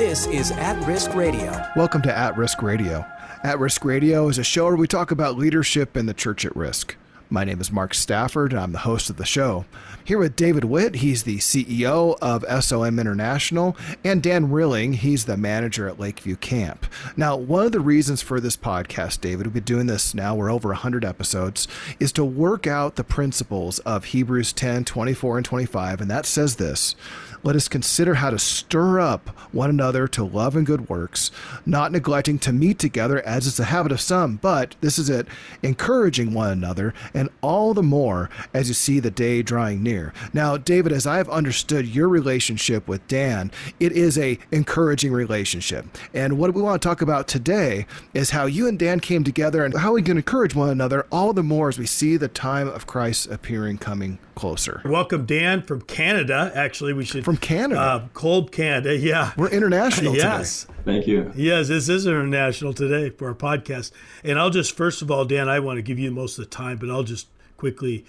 This is At Risk Radio. Welcome to At Risk Radio. At Risk Radio is a show where we talk about leadership in the church at risk. My name is Mark Stafford, and I'm the host of the show. Here with David Witt, he's the CEO of SOM International, and Dan Rilling, he's the manager at Lakeview Camp. Now, one of the reasons for this podcast, David, we've been doing this now, we're over 100 episodes, is to work out the principles of Hebrews 10 24 and 25, and that says this let us consider how to stir up one another to love and good works, not neglecting to meet together as is the habit of some, but this is it, encouraging one another, and all the more as you see the day drawing near. Now, David, as I have understood your relationship with Dan, it is a encouraging relationship. And what we want to talk about today is how you and Dan came together and how we can encourage one another all the more as we see the time of Christ's appearing coming closer. Welcome, Dan, from Canada. Actually, we should from Canada, uh, cold Canada. Yeah, we're international. yes, today. thank you. Yes, this is international today for our podcast. And I'll just first of all, Dan, I want to give you most of the time, but I'll just quickly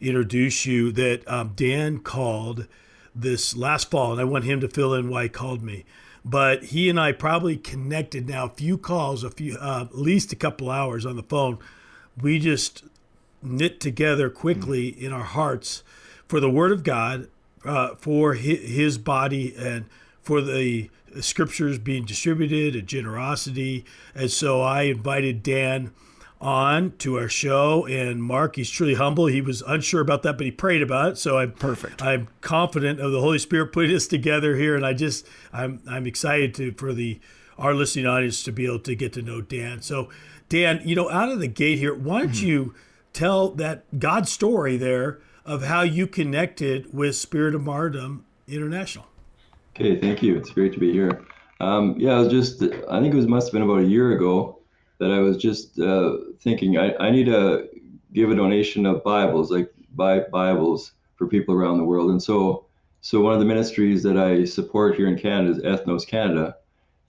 introduce you that um, Dan called this last fall, and I want him to fill in why he called me. But he and I probably connected now a few calls, a few, uh, at least a couple hours on the phone. We just knit together quickly mm. in our hearts for the Word of God, uh, for His body, and for the scriptures being distributed and generosity. And so I invited Dan on to our show and Mark he's truly humble he was unsure about that but he prayed about it so I'm perfect I'm confident of the Holy Spirit putting us together here and I just I'm I'm excited to for the our listening audience to be able to get to know Dan so Dan you know out of the gate here why don't mm-hmm. you tell that God story there of how you connected with Spirit of Martyrdom International. Okay, thank you. It's great to be here. Um, yeah, I was just, I think it was must have been about a year ago that I was just uh, thinking I, I need to give a donation of Bibles, like buy Bibles for people around the world. And so, so one of the ministries that I support here in Canada is Ethnos Canada.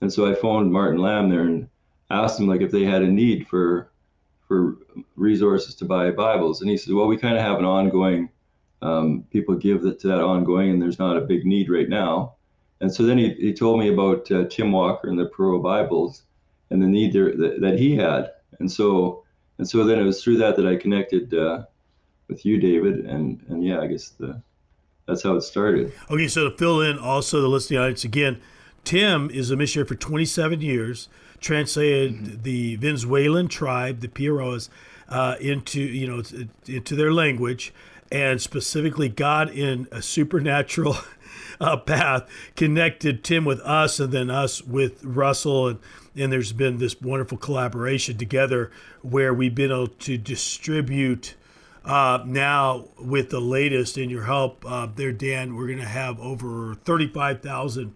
And so I phoned Martin Lamb there and asked him like if they had a need for for resources to buy Bibles. And he said, well, we kind of have an ongoing, um, people give that to that ongoing, and there's not a big need right now. And so then he, he told me about uh, Tim Walker and the Piaroa Bibles and the need there, that, that, he had. And so, and so then it was through that that I connected uh, with you, David. And, and yeah, I guess the, that's how it started. Okay, so to fill in also the listening audience again, Tim is a missionary for 27 years translated the Venezuelan tribe, the Piaroas, uh, into you know into their language, and specifically God in a supernatural uh, path connected Tim with us, and then us with Russell, and and there's been this wonderful collaboration together where we've been able to distribute. Uh, now, with the latest in your help uh, there, Dan, we're going to have over 35,000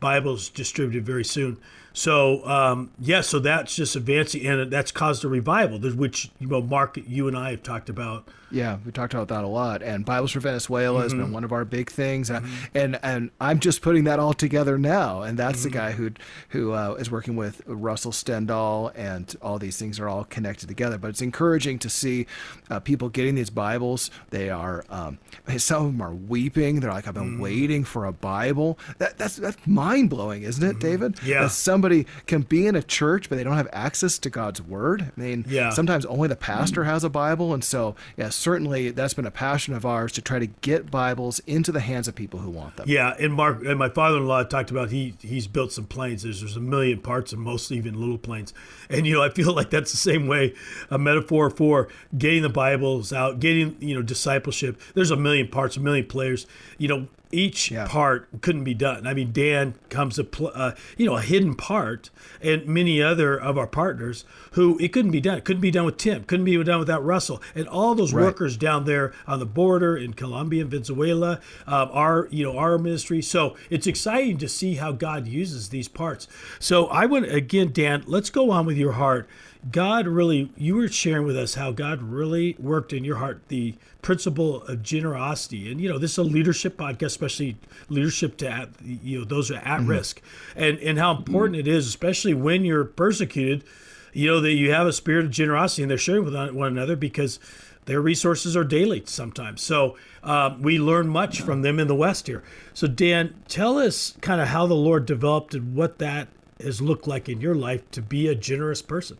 Bibles distributed very soon. So um, yeah, so that's just advancing, and that's caused a revival, which you know, Mark, you and I have talked about yeah, we talked about that a lot. And Bibles for Venezuela mm-hmm. has been mm-hmm. one of our big things. Mm-hmm. And and I'm just putting that all together now. And that's mm-hmm. the guy who who uh, is working with Russell Stendal, and all these things are all connected together. But it's encouraging to see uh, people getting these Bibles. They are um, some of them are weeping. They're like, I've been mm-hmm. waiting for a Bible. That that's that's mind blowing, isn't it, mm-hmm. David? Yeah. Somebody can be in a church, but they don't have access to God's word. I mean, yeah. sometimes only the mm-hmm. pastor has a Bible, and so yeah, certainly that's been a passion of ours to try to get Bibles into the hands of people who want them. Yeah, and Mark and my father-in-law talked about he he's built some planes. There's there's a million parts, and most even little planes. And you know, I feel like that's the same way a metaphor for getting the Bibles out, getting you know discipleship. There's a million parts, a million players. You know, each yeah. part couldn't be done. I mean, Dan comes a pl- uh, you know a hidden part, and many other of our partners who it couldn't be done. It couldn't be done with Tim. Couldn't be done without Russell and all those right. workers down there on the border in Colombia and Venezuela. Um, our you know our ministry. So it's exciting to see how God uses these parts. So I want again, Dan. Let's go on with your heart. God really, you were sharing with us how God really worked in your heart the principle of generosity. And, you know, this is a leadership podcast, especially leadership to, at, you know, those are at mm-hmm. risk. And, and how important mm-hmm. it is, especially when you're persecuted, you know, that you have a spirit of generosity and they're sharing with one another because their resources are daily sometimes. So uh, we learn much from them in the West here. So, Dan, tell us kind of how the Lord developed and what that has looked like in your life to be a generous person.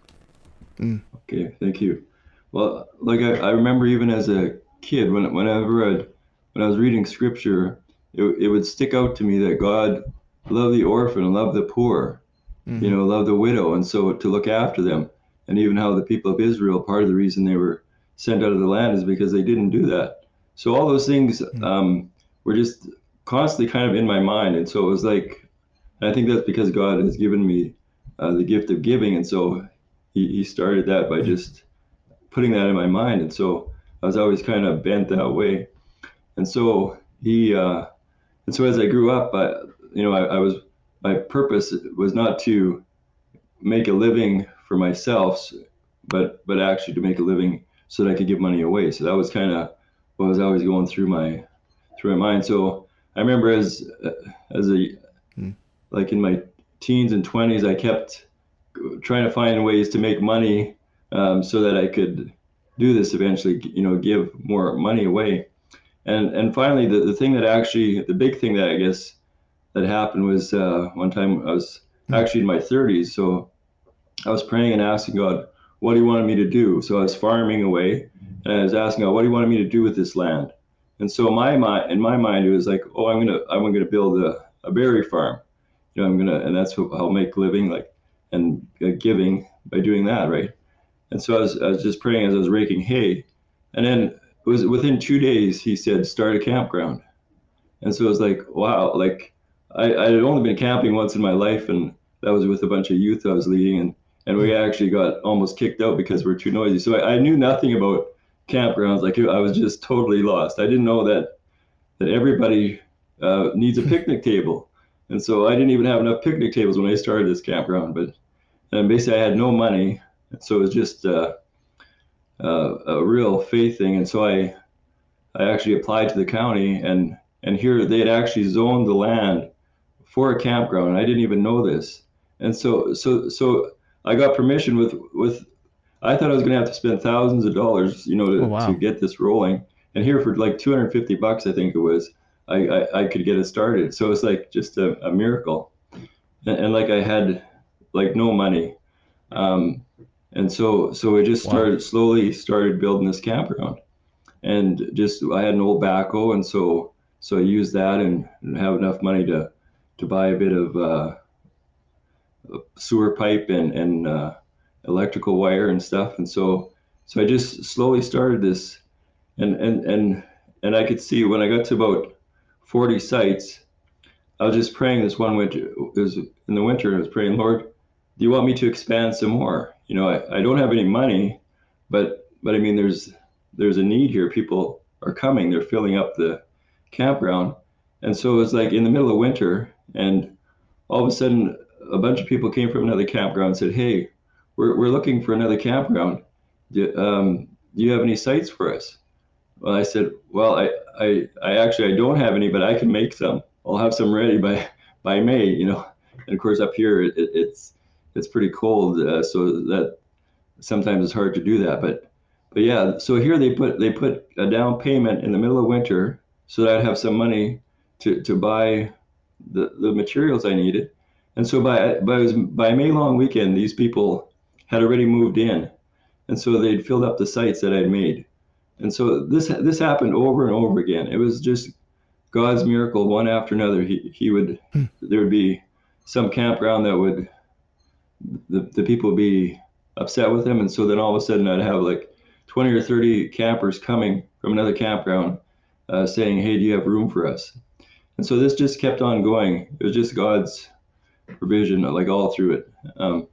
Mm. Okay, thank you. Well, like I, I remember even as a kid, when, whenever I, when I was reading scripture, it, it would stick out to me that God loved the orphan loved the poor, mm-hmm. you know, loved the widow. And so to look after them. And even how the people of Israel, part of the reason they were sent out of the land is because they didn't do that. So all those things mm-hmm. um, were just constantly kind of in my mind. And so it was like, I think that's because God has given me uh, the gift of giving. And so he, he started that by just putting that in my mind. And so I was always kind of bent that way. And so he, uh, and so as I grew up, I, you know, I, I was, my purpose was not to make a living for myself, but, but actually to make a living so that I could give money away. So that was kind of what was always going through my, through my mind. So I remember as, as a, hmm. like in my teens and twenties, I kept trying to find ways to make money um, so that I could do this eventually, you know, give more money away. And and finally, the, the thing that actually, the big thing that I guess that happened was uh, one time I was hmm. actually in my 30s, so I was praying and asking God, what He wanted me to do. So I was farming away, and I was asking God, what He wanted me to do with this land. And so my mind, in my mind, it was like, oh, I'm gonna, I'm gonna build a, a berry farm. You know, I'm gonna, and that's how I'll make living like and uh, giving by doing that, right? And so I was, I was just praying as I was raking hay. And then it was within two days, he said, start a campground. And so I was like, wow, like I, I had only been camping once in my life, and that was with a bunch of youth I was leading. And, and we actually got almost kicked out because we're too noisy. So I, I knew nothing about campgrounds. Like I was just totally lost. I didn't know that that everybody uh, needs a picnic table. And so I didn't even have enough picnic tables when I started this campground. But and basically, I had no money, so it was just uh, uh, a real faith thing. And so I, I actually applied to the county, and and here they had actually zoned the land for a campground. And I didn't even know this, and so so so I got permission with with. I thought I was going to have to spend thousands of dollars, you know, to, oh, wow. to get this rolling. And here for like 250 bucks, I think it was, I, I, I could get it started. So it was like just a, a miracle. And, and, like I had like no money. Um, and so so we just started wow. slowly started building this campground. And just i had an old backhoe and so so i used that and, and have enough money to to buy a bit of uh, sewer pipe and and uh, electrical wire and stuff. And so so i just slowly started this. And and and and i could see when i got to about 40 sites i was just praying this one winter it was in the winter i was praying lord do you want me to expand some more you know, I, I don't have any money, but but I mean, there's there's a need here. People are coming. They're filling up the campground, and so it was like in the middle of winter, and all of a sudden, a bunch of people came from another campground and said, "Hey, we're we're looking for another campground. Do, um, do you have any sites for us?" Well, I said, "Well, I I I actually I don't have any, but I can make some. I'll have some ready by by May, you know." And of course, up here it, it's it's pretty cold, uh, so that sometimes it's hard to do that. But but yeah, so here they put they put a down payment in the middle of winter so that I'd have some money to, to buy the, the materials I needed. And so by by by May long weekend, these people had already moved in, and so they'd filled up the sites that I'd made. And so this this happened over and over again. It was just God's miracle, one after another. He he would hmm. there would be some campground that would the, the people would be upset with him. And so then all of a sudden I'd have like 20 or 30 campers coming from another campground uh, saying, Hey, do you have room for us? And so this just kept on going. It was just God's provision, like all through it. Um,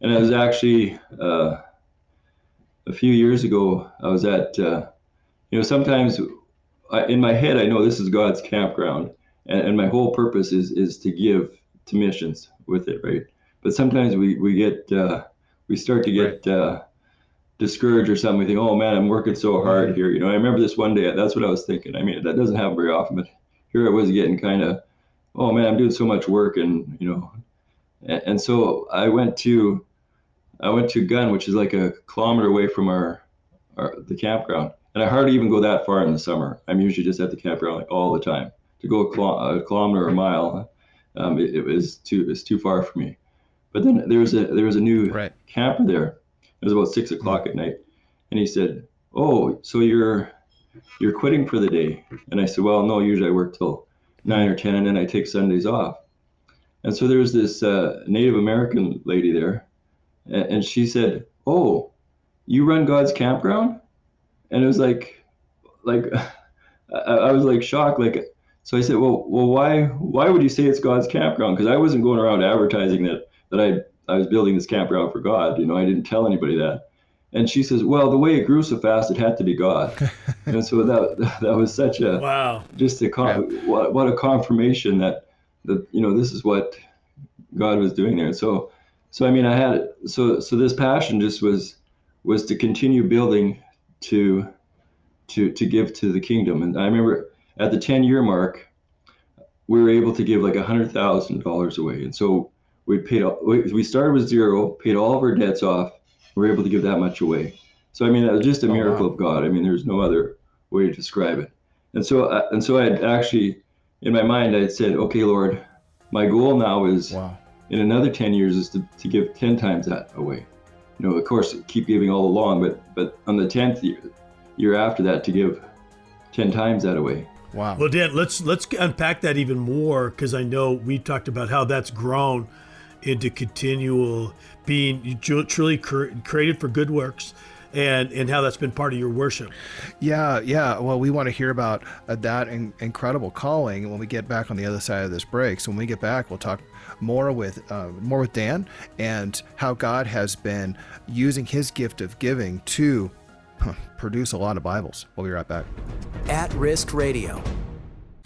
and it was actually uh, a few years ago, I was at, uh, you know, sometimes I, in my head, I know this is God's campground. And, and my whole purpose is, is to give to missions with it, right? But sometimes we we get uh, we start to get right. uh, discouraged or something. We think, oh man, I'm working so hard mm-hmm. here. You know, I remember this one day. That's what I was thinking. I mean, that doesn't happen very often, but here I was getting kind of, oh man, I'm doing so much work, and you know, and, and so I went to I went to Gunn, which is like a kilometer away from our our, the campground. And I hardly even go that far in the summer. I'm usually just at the campground like all the time. To go a, kilo- a kilometer or a mile, um, it, it, was too it's too far for me. But then there was a there was a new right. camper there. It was about six o'clock at night, and he said, "Oh, so you're you're quitting for the day?" And I said, "Well, no. Usually I work till nine or ten, and then I take Sundays off." And so there was this uh, Native American lady there, and, and she said, "Oh, you run God's campground?" And it was like, like I, I was like shocked, like. So I said, well, well, why, why would you say it's God's campground? Because I wasn't going around advertising that that I I was building this campground for God. You know, I didn't tell anybody that. And she says, well, the way it grew so fast, it had to be God. and so that that was such a wow, just a con- yeah. what what a confirmation that that you know this is what God was doing there. So so I mean, I had so so this passion just was was to continue building to to to give to the kingdom. And I remember at the 10 year mark, we were able to give like a hundred thousand dollars away. And so we paid, we started with zero, paid all of our debts off. We were able to give that much away. So, I mean, that was just a oh, miracle wow. of God. I mean, there's no other way to describe it. And so, uh, and so I had actually, in my mind, I had said, okay, Lord, my goal now is wow. in another 10 years is to, to give 10 times that away. You know, of course, keep giving all along, but, but on the 10th year, year after that to give 10 times that away. Wow. Well, Dan, let's let's unpack that even more because I know we talked about how that's grown into continual being truly created for good works and and how that's been part of your worship. Yeah, yeah. Well, we want to hear about uh, that in, incredible calling when we get back on the other side of this break. So when we get back, we'll talk more with uh, more with Dan and how God has been using His gift of giving to produce a lot of Bibles. We'll be right back. At Risk Radio.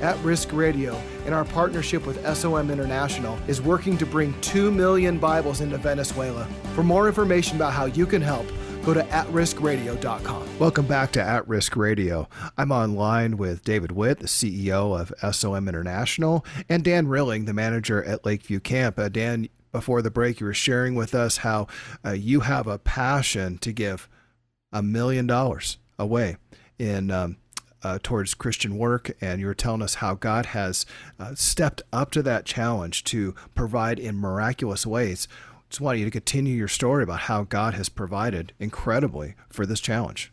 At Risk Radio, in our partnership with SOM International, is working to bring 2 million Bibles into Venezuela. For more information about how you can help, go to atriskradio.com. Welcome back to At Risk Radio. I'm online with David Witt, the CEO of SOM International, and Dan Rilling, the manager at Lakeview Camp. Uh, Dan, before the break, you were sharing with us how uh, you have a passion to give a million dollars away in um, uh, towards Christian work, and you were telling us how God has uh, stepped up to that challenge to provide in miraculous ways. Just want you to continue your story about how God has provided incredibly for this challenge.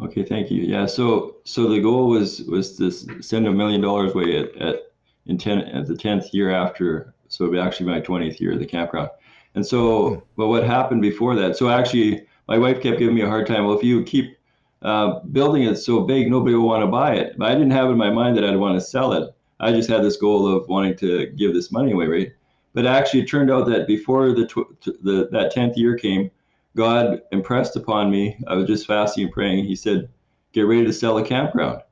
Okay, thank you. Yeah, so so the goal was was to send a million dollars away at, at in ten at the tenth year after, so it'd be actually my twentieth year of the campground. And so, hmm. but what happened before that? So actually, my wife kept giving me a hard time. Well, if you keep uh, building it so big, nobody will want to buy it. But I didn't have in my mind that I'd want to sell it. I just had this goal of wanting to give this money away, right? But actually, it turned out that before the, tw- the that tenth year came, God impressed upon me. I was just fasting and praying. He said, "Get ready to sell a campground."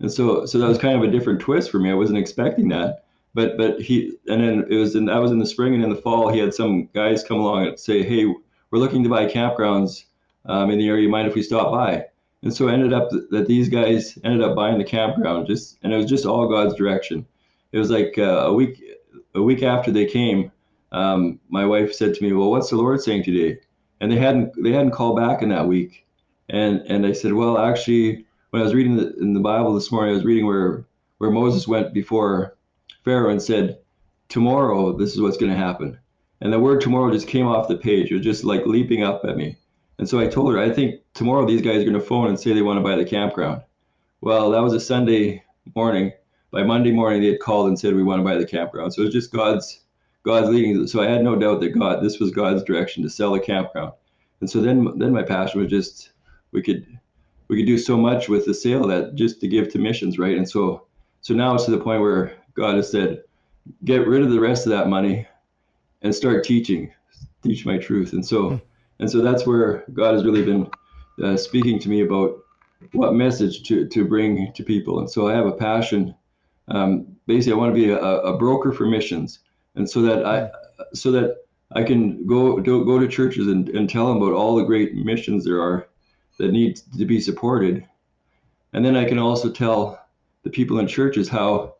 And so, so that was kind of a different twist for me. I wasn't expecting that. But but he and then it was in that was in the spring and in the fall. He had some guys come along and say, "Hey, we're looking to buy campgrounds um, in the area. You mind if we stop by?" And so ended up that these guys ended up buying the campground just, and it was just all God's direction. It was like uh, a week, a week after they came, um, my wife said to me, "Well, what's the Lord saying today?" And they hadn't, they hadn't called back in that week. And and I said, "Well, actually, when I was reading the, in the Bible this morning, I was reading where where Moses went before Pharaoh and said, "Tomorrow, this is what's going to happen." And the word "tomorrow" just came off the page. It was just like leaping up at me. And so I told her, I think tomorrow these guys are going to phone and say they want to buy the campground. Well, that was a Sunday morning. By Monday morning, they had called and said we want to buy the campground. So it was just God's God's leading. So I had no doubt that God, this was God's direction to sell the campground. And so then, then my passion was just we could we could do so much with the sale that just to give to missions, right? And so so now it's to the point where God has said, get rid of the rest of that money and start teaching, teach my truth. And so. Hmm. And so that's where God has really been uh, speaking to me about what message to, to bring to people. And so I have a passion um, basically I want to be a, a broker for missions, and so that I so that I can go go, go to churches and, and tell them about all the great missions there are that need to be supported, and then I can also tell the people in churches how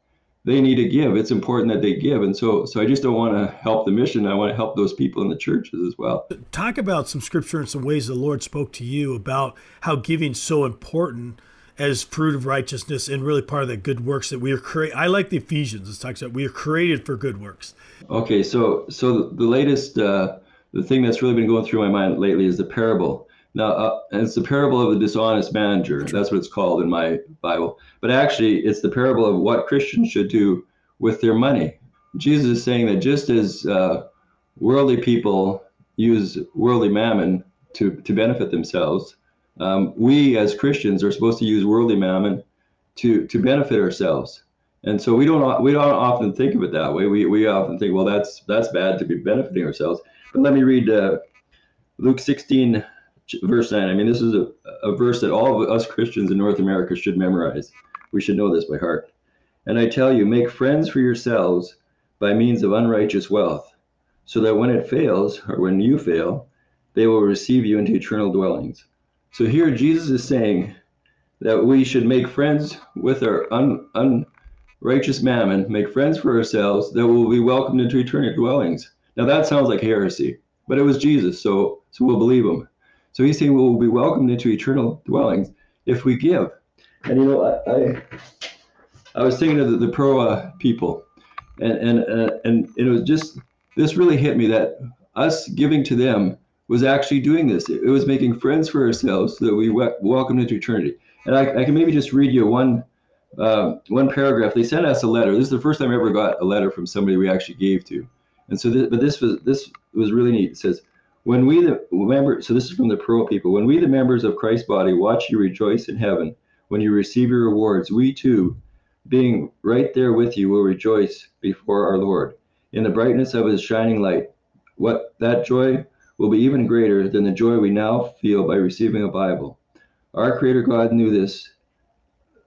they need to give. It's important that they give, and so so I just don't want to help the mission. I want to help those people in the churches as well. Talk about some scripture and some ways the Lord spoke to you about how giving's so important as fruit of righteousness and really part of the good works that we are created. I like the Ephesians. It talks about we are created for good works. Okay, so so the latest uh, the thing that's really been going through my mind lately is the parable. Now, uh, it's the parable of the dishonest manager. That's what it's called in my Bible. But actually, it's the parable of what Christians should do with their money. Jesus is saying that just as uh, worldly people use worldly mammon to, to benefit themselves, um, we as Christians are supposed to use worldly mammon to to benefit ourselves. And so we don't we don't often think of it that way. We, we often think, well, that's that's bad to be benefiting ourselves. But let me read uh, Luke 16, verse 9. I mean, this is a, a verse that all of us Christians in North America should memorize. We should know this by heart. And I tell you, make friends for yourselves by means of unrighteous wealth, so that when it fails, or when you fail, they will receive you into eternal dwellings. So here Jesus is saying that we should make friends with our un, unrighteous mammon, make friends for ourselves that will be welcomed into eternal dwellings. Now that sounds like heresy, but it was Jesus, so so we'll believe him. So he's saying we'll be welcomed into eternal dwellings if we give. And you know, I I, I was thinking of the, the Piaroa people, and and uh, and it was just this really hit me that us giving to them was actually doing this. It was making friends for ourselves so that we welcomed into eternity. And I, I can maybe just read you one uh, one paragraph. They sent us a letter. This is the first time I ever got a letter from somebody we actually gave to. And so, this, but this was this was really neat. It says, "When we the member, so this is from the Piaroa people. When we the members of Christ's body watch you rejoice in heaven, when you receive your rewards, we too, being right there with you, will rejoice before our Lord in the brightness of His shining light. What that joy will be even greater than the joy we now feel by receiving a Bible. Our Creator God knew this,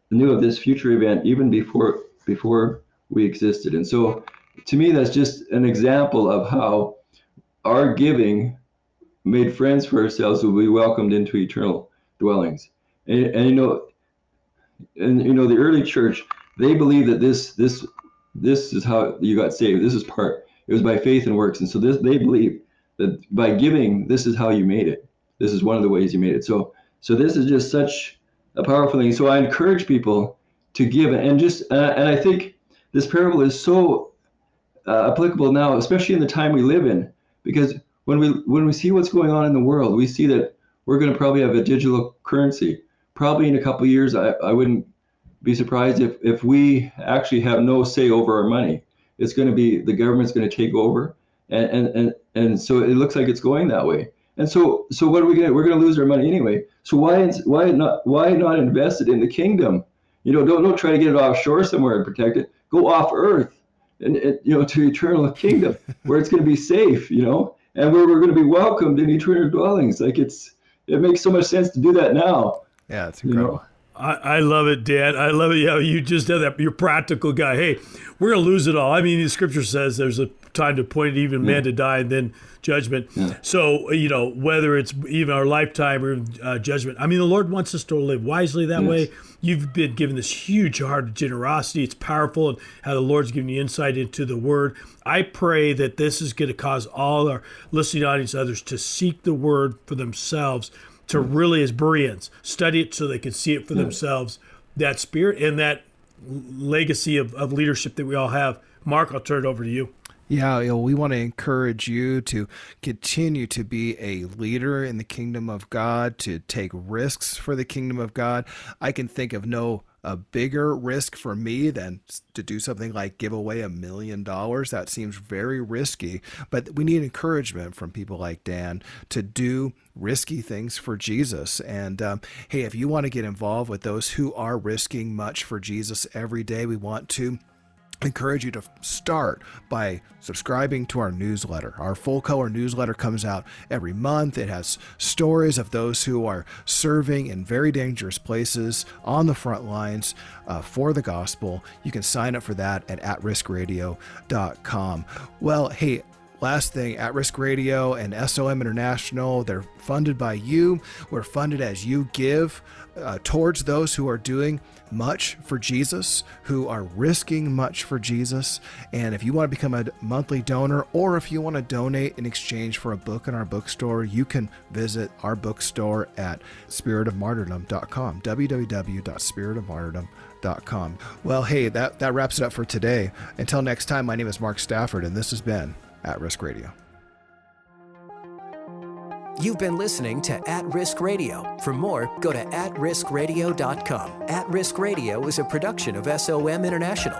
knew of this future event even before before we existed. And so to me that's just an example of how our giving made friends for ourselves will be welcomed into eternal dwellings. And, and you know and you know the early church they believe that this this this is how you got saved. This is part. It was by faith and works. And so this they believe that by giving, this is how you made it. This is one of the ways you made it. So, so this is just such a powerful thing. So I encourage people to give, and just, uh, and I think this parable is so uh, applicable now, especially in the time we live in, because when we when we see what's going on in the world, we see that we're going to probably have a digital currency. Probably in a couple years, I, I wouldn't be surprised if if we actually have no say over our money. It's going to be the government's going to take over, and and and, and so it looks like it's going that way. And so so what are we gonna we're gonna lose our money anyway. So why why not why not invest it in the kingdom? You know, don't don't try to get it offshore somewhere and protect it. Go off earth and, and you know to eternal kingdom where it's going to be safe. You know, and where we're going to be welcomed in eternal dwellings. Like it's it makes so much sense to do that now. Yeah, it's incredible. You know? I, I love it, Dan. I love it. Yeah, you just did that. You're practical guy. Hey, we're gonna lose it all. I mean, the scripture says there's a time to appoint even man to die and then judgment. Yeah. So you know whether it's even our lifetime or uh, judgment. I mean, the Lord wants us to live wisely that yes. way. You've been given this huge heart of generosity. It's powerful, and how the Lord's given you insight into the Word. I pray that this is going to cause all our listening audience, others, to seek the Word for themselves to really, as Bereans, study it so they can see it for themselves. That spirit and that legacy of, of leadership that we all have. Mark, I'll turn it over to you. Yeah, you know, we want to encourage you to continue to be a leader in the kingdom of God, to take risks for the kingdom of God. I can think of no a bigger risk for me than to do something like give away a million dollars. That seems very risky, but we need encouragement from people like Dan to do risky things for Jesus. And um, hey, if you want to get involved with those who are risking much for Jesus every day, we want to encourage you to start by subscribing to our newsletter. Our full color newsletter comes out every month. It has stories of those who are serving in very dangerous places on the front lines uh, for the gospel. You can sign up for that at atriskradio.com. Well, hey, Last thing, At Risk Radio and SOM International, they're funded by you. We're funded as you give uh, towards those who are doing much for Jesus, who are risking much for Jesus. And if you want to become a monthly donor or if you want to donate in exchange for a book in our bookstore, you can visit our bookstore at spiritofmartyrdom.com, www.spiritofmartyrdom.com. Well, hey, that, that wraps it up for today. Until next time, my name is Mark Stafford, and this has been At Risk Radio. You've been listening to At Risk Radio. For more, go to atriskradio.com. At Risk Radio is a production of SOM International.